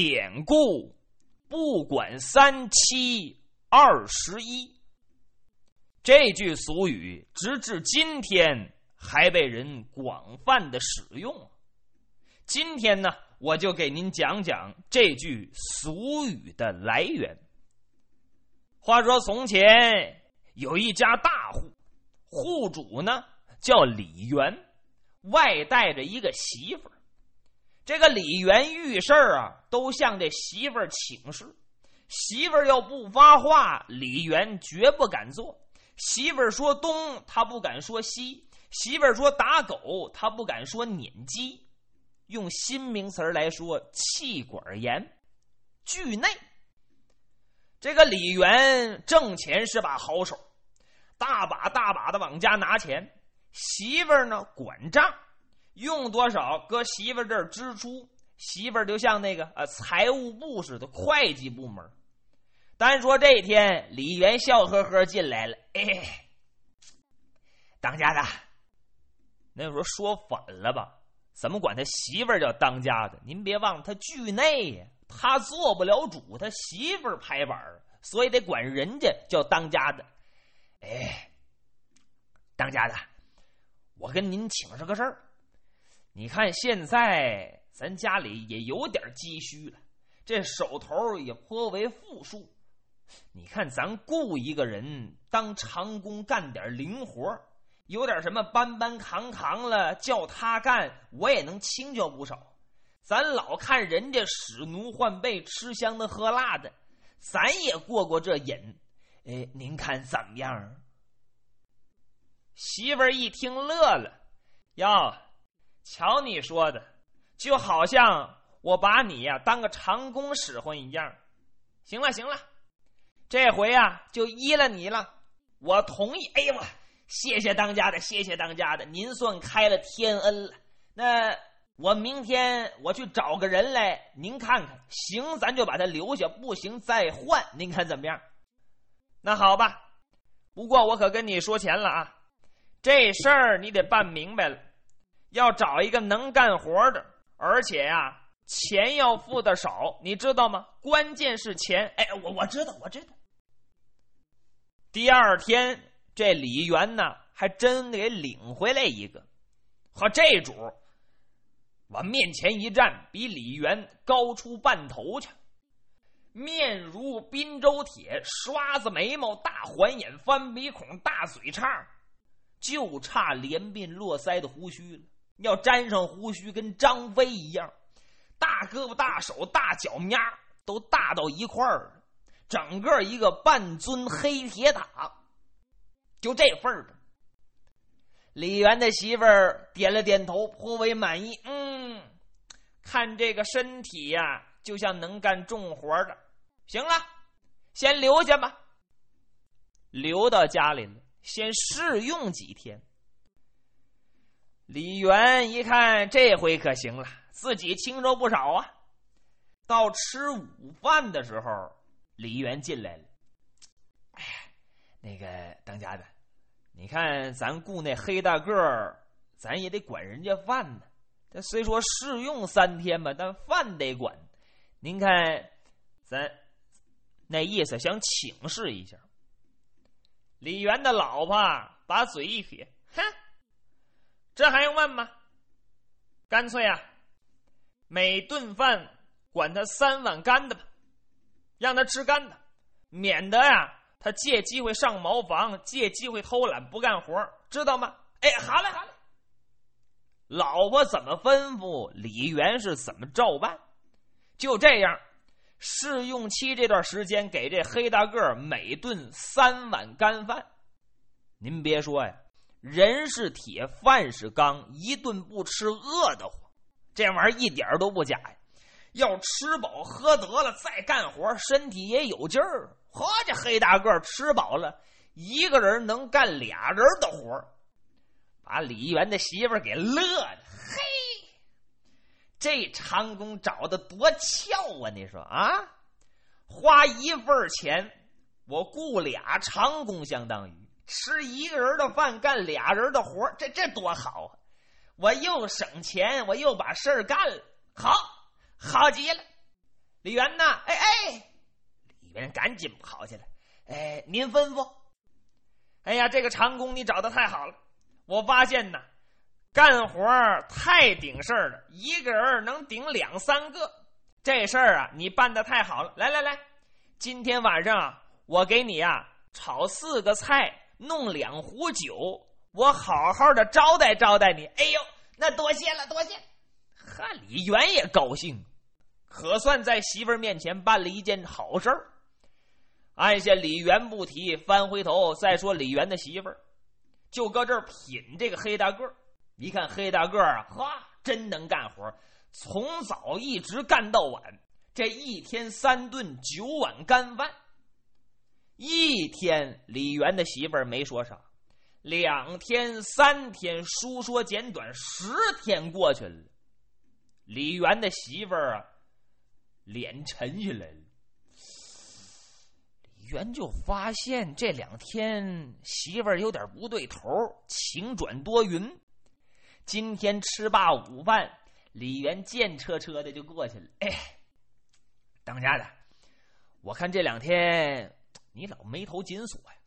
典故不管三七二十一。这句俗语直至今天还被人广泛的使用。今天呢，我就给您讲讲这句俗语的来源。话说从前有一家大户，户主呢叫李元，外带着一个媳妇儿。这个李元遇事儿啊，都向这媳妇儿请示。媳妇儿要不发话，李元绝不敢做。媳妇儿说东，他不敢说西；媳妇儿说打狗，他不敢说撵鸡。用新名词来说，气管炎，惧内。这个李元挣钱是把好手，大把大把的往家拿钱。媳妇儿呢管账，用多少搁媳妇儿这儿支出。媳妇儿就像那个呃财务部似的会计部门。单说这一天，李元笑呵呵进来了。哎，当家的，那时候说反了吧？怎么管他媳妇儿叫当家的？您别忘了，他惧内呀，他做不了主，他媳妇儿拍板所以得管人家叫当家的。哎，当家的，我跟您请示个事儿。你看现在咱家里也有点积蓄了，这手头也颇为富庶。你看，咱雇一个人当长工干点零活，有点什么搬搬扛扛了，叫他干，我也能轻巧不少。咱老看人家使奴换婢，吃香的喝辣的，咱也过过这瘾。哎，您看怎么样？媳妇儿一听乐了，哟，瞧你说的，就好像我把你呀当个长工使唤一样。行了，行了。这回啊，就依了你了，我同意。哎呀，谢谢当家的，谢谢当家的，您算开了天恩了。那我明天我去找个人来，您看看，行咱就把他留下，不行再换，您看怎么样？那好吧，不过我可跟你说钱了啊，这事儿你得办明白了，要找一个能干活的，而且呀，钱要付的少，你知道吗？关键是钱。哎，我我知道，我知道。第二天，这李元呢，还真给领回来一个，和这主往面前一站，比李元高出半头去，面如滨州铁，刷子眉毛，大环眼，翻鼻孔，大嘴叉，就差连鬓络腮的胡须了。要粘上胡须，跟张飞一样，大胳膊、大手、大脚面都大到一块儿。整个一个半尊黑铁塔，就这份儿。李元的媳妇儿点了点头，颇为满意。嗯，看这个身体呀，就像能干重活的。行了，先留下吧。留到家里了，先试用几天。李元一看，这回可行了，自己轻松不少啊。到吃午饭的时候。李元进来了，哎，那个当家的，你看咱雇那黑大个儿，咱也得管人家饭呢。他虽说试用三天吧，但饭得管。您看，咱那意思想请示一下。李元的老婆把嘴一撇，哼，这还用问吗？干脆啊，每顿饭管他三碗干的吧。让他吃干的，免得呀，他借机会上茅房，借机会偷懒不干活，知道吗？哎，好嘞，好嘞。老婆怎么吩咐，李元是怎么照办。就这样，试用期这段时间，给这黑大个每顿三碗干饭。您别说呀，人是铁，饭是钢，一顿不吃饿得慌，这玩意儿一点都不假呀。要吃饱喝得了再干活，身体也有劲儿。呵，这黑大个吃饱了，一个人能干俩人的活把李元的媳妇给乐的。嘿，这长工找的多俏啊！你说啊，花一份钱，我雇俩长工，相当于吃一个人的饭，干俩人的活这这多好啊！我又省钱，我又把事儿干了，好。好极了，李元呐，哎哎，李元赶紧跑起来，哎，您吩咐。哎呀，这个长工你找的太好了，我发现呐，干活太顶事儿了，一个人能顶两三个，这事儿啊，你办的太好了。来来来，今天晚上，我给你啊炒四个菜，弄两壶酒，我好好的招待招待你。哎呦，那多谢了，多谢。哈，李元也高兴，可算在媳妇儿面前办了一件好事儿。按下李元不提，翻回头再说李元的媳妇儿，就搁这儿品这个黑大个儿。一看黑大个儿啊，哈，真能干活，从早一直干到晚，这一天三顿九碗干饭。一天李元的媳妇儿没说啥，两天三天书说简短，十天过去了，李元的媳妇儿啊，脸沉下来了。元就发现这两天媳妇儿有点不对头，晴转多云。今天吃罢午饭，李元见车车的就过去了。哎，当家的，我看这两天你老眉头紧锁呀，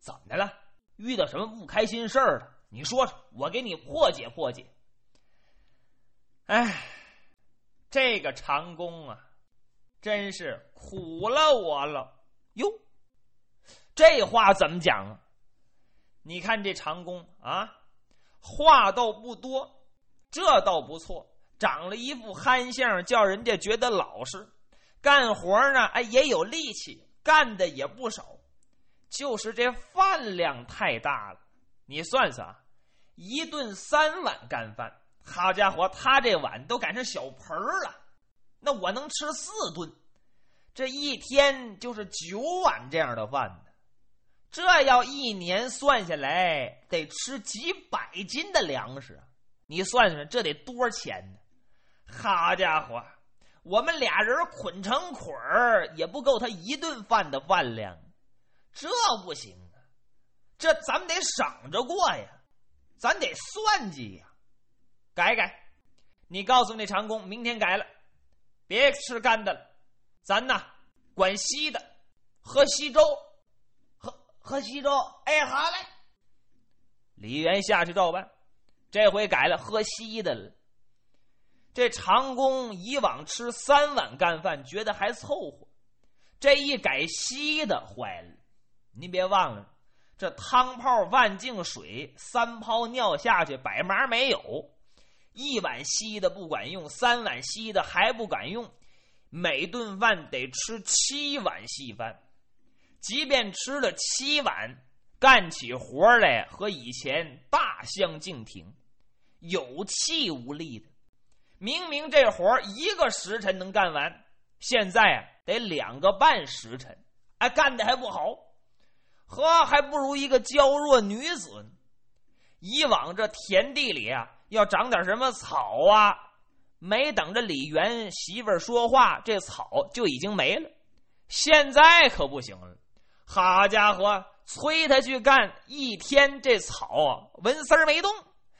怎么的了？遇到什么不开心事儿了？你说说，我给你破解破解。哎，这个长工啊，真是苦了我了。哟，这话怎么讲啊？你看这长工啊，话倒不多，这倒不错，长了一副憨相，叫人家觉得老实。干活呢，哎，也有力气，干的也不少，就是这饭量太大了。你算算，一顿三碗干饭，好家伙，他这碗都赶上小盆了。那我能吃四顿。这一天就是九碗这样的饭呢，这要一年算下来得吃几百斤的粮食，你算算这得多少钱呢？好家伙，我们俩人捆成捆儿也不够他一顿饭的饭量，这不行啊！这咱们得省着过呀，咱得算计呀，改改，你告诉那长工，明天改了，别吃干的了。咱呐，管稀的，喝稀粥，喝喝稀粥。哎，好嘞。李元下去照办，这回改了，喝稀的了。这长工以往吃三碗干饭，觉得还凑合，这一改稀的，坏了。您别忘了，这汤泡万净水，三泡尿下去，百麻没有。一碗稀的不管用，三碗稀的还不管用。每顿饭得吃七碗稀饭，即便吃了七碗，干起活来和以前大相径庭，有气无力的。明明这活一个时辰能干完，现在啊得两个半时辰，哎，干的还不好，呵，还不如一个娇弱女子。以往这田地里啊，要长点什么草啊。没等着李元媳妇说话，这草就已经没了。现在可不行了，好家伙，催他去干一天，这草啊纹丝儿没动，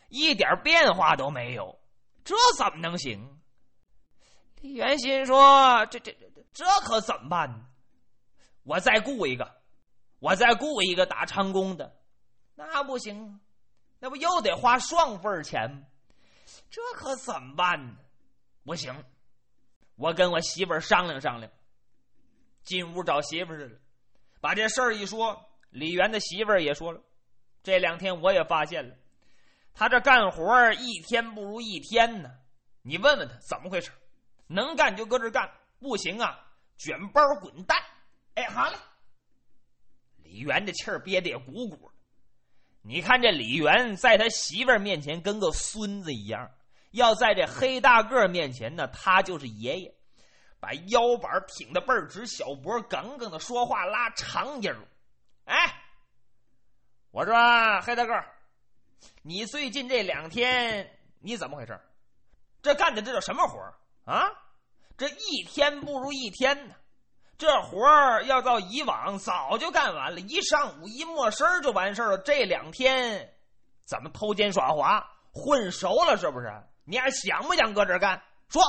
一点变化都没有，这怎么能行？李元心说：“这这这这可怎么办呢？我再雇一个，我再雇一个打长工的，那不行，那不又得花双份钱？这可怎么办呢？”不行，我跟我媳妇儿商量商量。进屋找媳妇去了，把这事儿一说，李元的媳妇儿也说了。这两天我也发现了，他这干活一天不如一天呢。你问问他怎么回事？能干就搁这干，不行啊，卷包滚蛋！哎，好嘞。李元这气儿憋得也鼓鼓。你看这李元在他媳妇儿面前跟个孙子一样。要在这黑大个面前呢，他就是爷爷，把腰板挺得倍儿直，小脖梗梗的，说话拉长音儿。哎，我说黑大个，你最近这两天你怎么回事？这干的这叫什么活啊？这一天不如一天呢。这活要到以往早就干完了，一上午一没声就完事了。这两天怎么偷奸耍滑，混熟了是不是？你还想不想搁这干？说，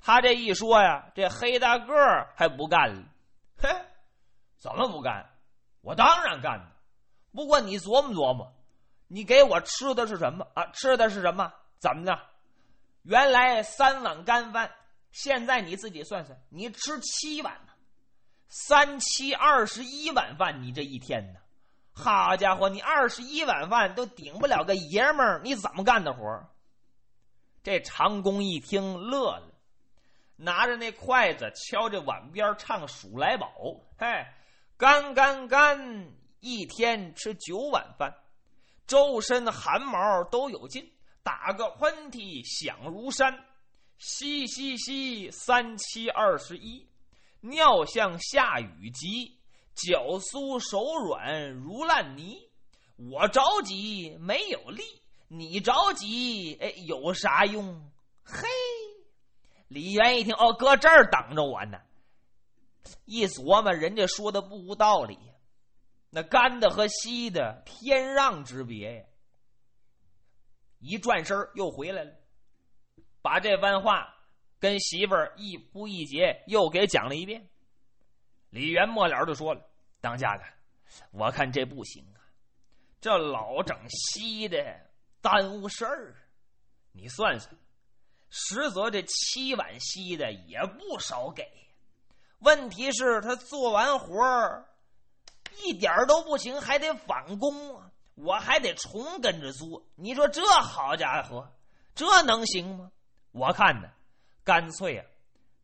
他这一说呀，这黑大个还不干了。嘿，怎么不干？我当然干了。不过你琢磨琢磨，你给我吃的是什么啊？吃的是什么？怎么的？原来三碗干饭，现在你自己算算，你吃七碗呢？三七二十一碗饭，你这一天呢？好家伙，你二十一碗饭都顶不了个爷们儿，你怎么干的活？这长工一听乐了，拿着那筷子敲着碗边唱数来宝，嘿，干干干。一天吃九碗饭，周身汗毛都有劲，打个喷嚏响如山，嘻嘻嘻，三七二十一，尿像下雨急，脚酥手软如烂泥。我着急没有力，你着急哎有啥用？嘿，李元一听哦，搁这儿等着我呢，一琢磨，人家说的不无道理。那干的和稀的天壤之别呀！一转身又回来了，把这番话跟媳妇儿一不一节又给讲了一遍。李元末了就说了：“当家的，我看这不行啊，这老整稀的耽误事儿。你算算，实则这七碗稀的也不少给。问题是，他做完活儿。”一点都不行，还得返工啊！我还得重跟着做。你说这好家伙，这能行吗？我看呢，干脆啊，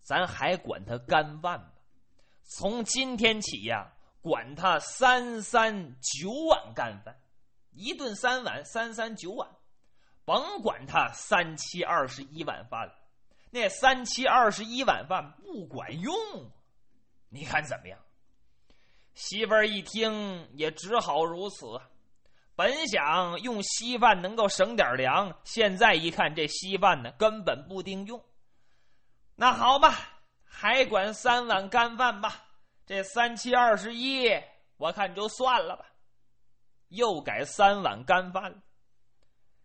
咱还管他干饭吧。从今天起呀，管他三三九碗干饭，一顿三碗，三三九碗，甭管他三七二十一碗饭了。那三七二十一碗饭不管用，你看怎么样？媳妇儿一听，也只好如此。本想用稀饭能够省点粮，现在一看这稀饭呢，根本不顶用。那好吧，还管三碗干饭吧。这三七二十一，我看就算了吧。又改三碗干饭了。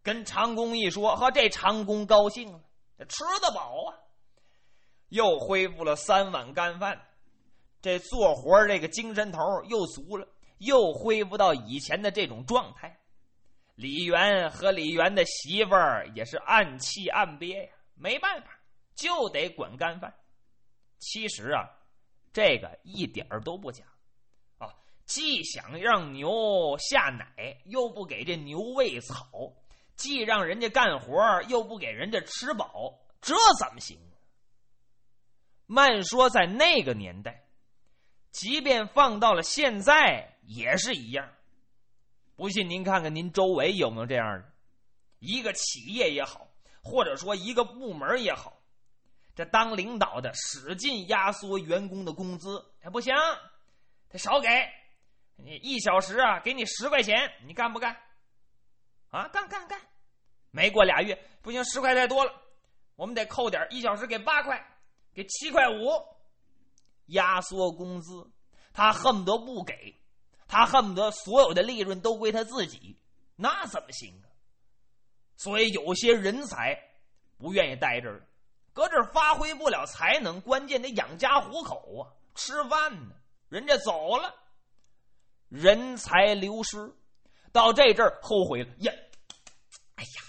跟长工一说，和这长工高兴了，这吃得饱啊。又恢复了三碗干饭。这做活这个精神头又足了，又恢复到以前的这种状态。李元和李元的媳妇儿也是暗气暗憋呀，没办法，就得管干饭。其实啊，这个一点儿都不假啊，既想让牛下奶，又不给这牛喂草；既让人家干活，又不给人家吃饱，这怎么行？慢说在那个年代。即便放到了现在也是一样，不信您看看您周围有没有这样的，一个企业也好，或者说一个部门也好，这当领导的使劲压缩员工的工资，他不行，他少给，你一小时啊给你十块钱，你干不干？啊，干干干，没过俩月，不行，十块太多了，我们得扣点，一小时给八块，给七块五。压缩工资，他恨不得不给，他恨不得所有的利润都归他自己，那怎么行啊？所以有些人才不愿意待这儿，搁这儿发挥不了才能，关键得养家糊口啊，吃饭呢。人家走了，人才流失，到这阵儿后悔了呀！哎呀，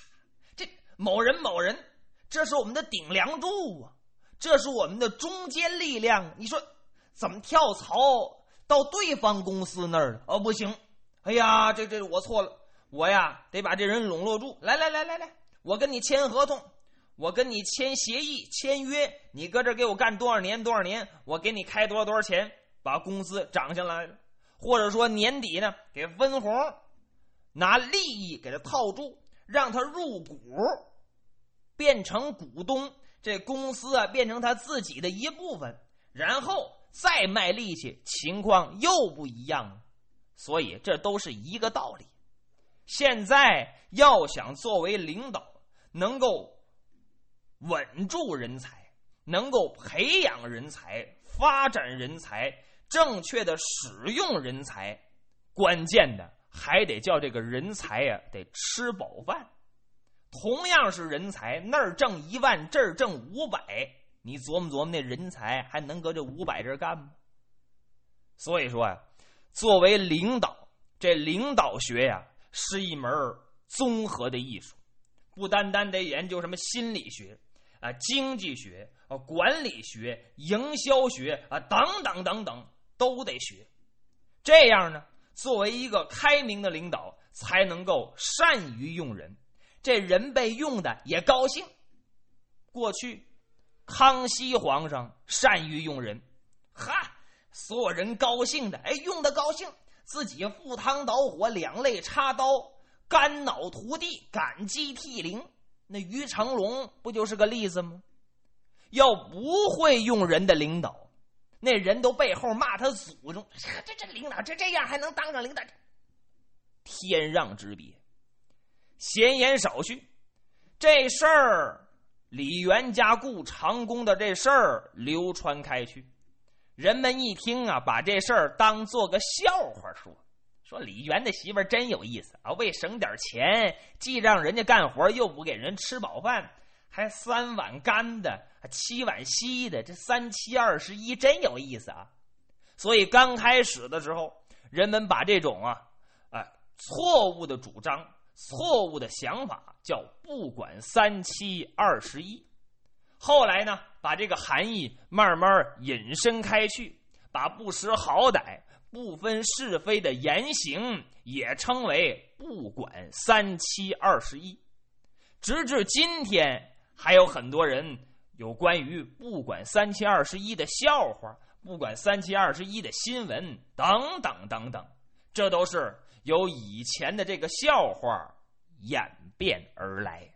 这某人某人，这是我们的顶梁柱啊！这是我们的中坚力量，你说怎么跳槽到对方公司那儿了？哦，不行！哎呀，这这我错了，我呀得把这人笼络住。来来来来来，我跟你签合同，我跟你签协议、签约，你搁这给我干多少年多少年，我给你开多少多少钱，把工资涨下来，或者说年底呢给分红，拿利益给他套住，让他入股，变成股东。这公司啊，变成他自己的一部分，然后再卖力气，情况又不一样了。所以这都是一个道理。现在要想作为领导，能够稳住人才，能够培养人才、发展人才、正确的使用人才，关键的还得叫这个人才呀，得吃饱饭。同样是人才，那儿挣一万，这儿挣五百，你琢磨琢磨，那人才还能搁这五百这干吗？所以说呀，作为领导，这领导学呀是一门综合的艺术，不单单得研究什么心理学啊、经济学啊、管理学、营销学啊等等等等都得学。这样呢，作为一个开明的领导，才能够善于用人，这人被用的也高兴。过去，康熙皇上善于用人，哈，所有人高兴的，哎，用的高兴，自己赴汤蹈火，两肋插刀，肝脑涂地，感激涕零。那于成龙不就是个例子吗？要不会用人的领导，那人都背后骂他祖宗，这这领导这这样还能当上领导？天壤之别。闲言少叙，这事儿。李元家顾长工的这事儿流传开去，人们一听啊，把这事儿当做个笑话说。说李元的媳妇儿真有意思啊，为省点钱，既让人家干活，又不给人吃饱饭，还三碗干的，七碗稀的，这三七二十一，真有意思啊。所以刚开始的时候，人们把这种啊，哎，错误的主张。错误的想法叫“不管三七二十一”，后来呢，把这个含义慢慢引申开去，把不识好歹、不分是非的言行也称为“不管三七二十一”。直至今天，还有很多人有关于“不管三七二十一”的笑话，“不管三七二十一”的新闻等等等等，这都是。由以前的这个笑话演变而来。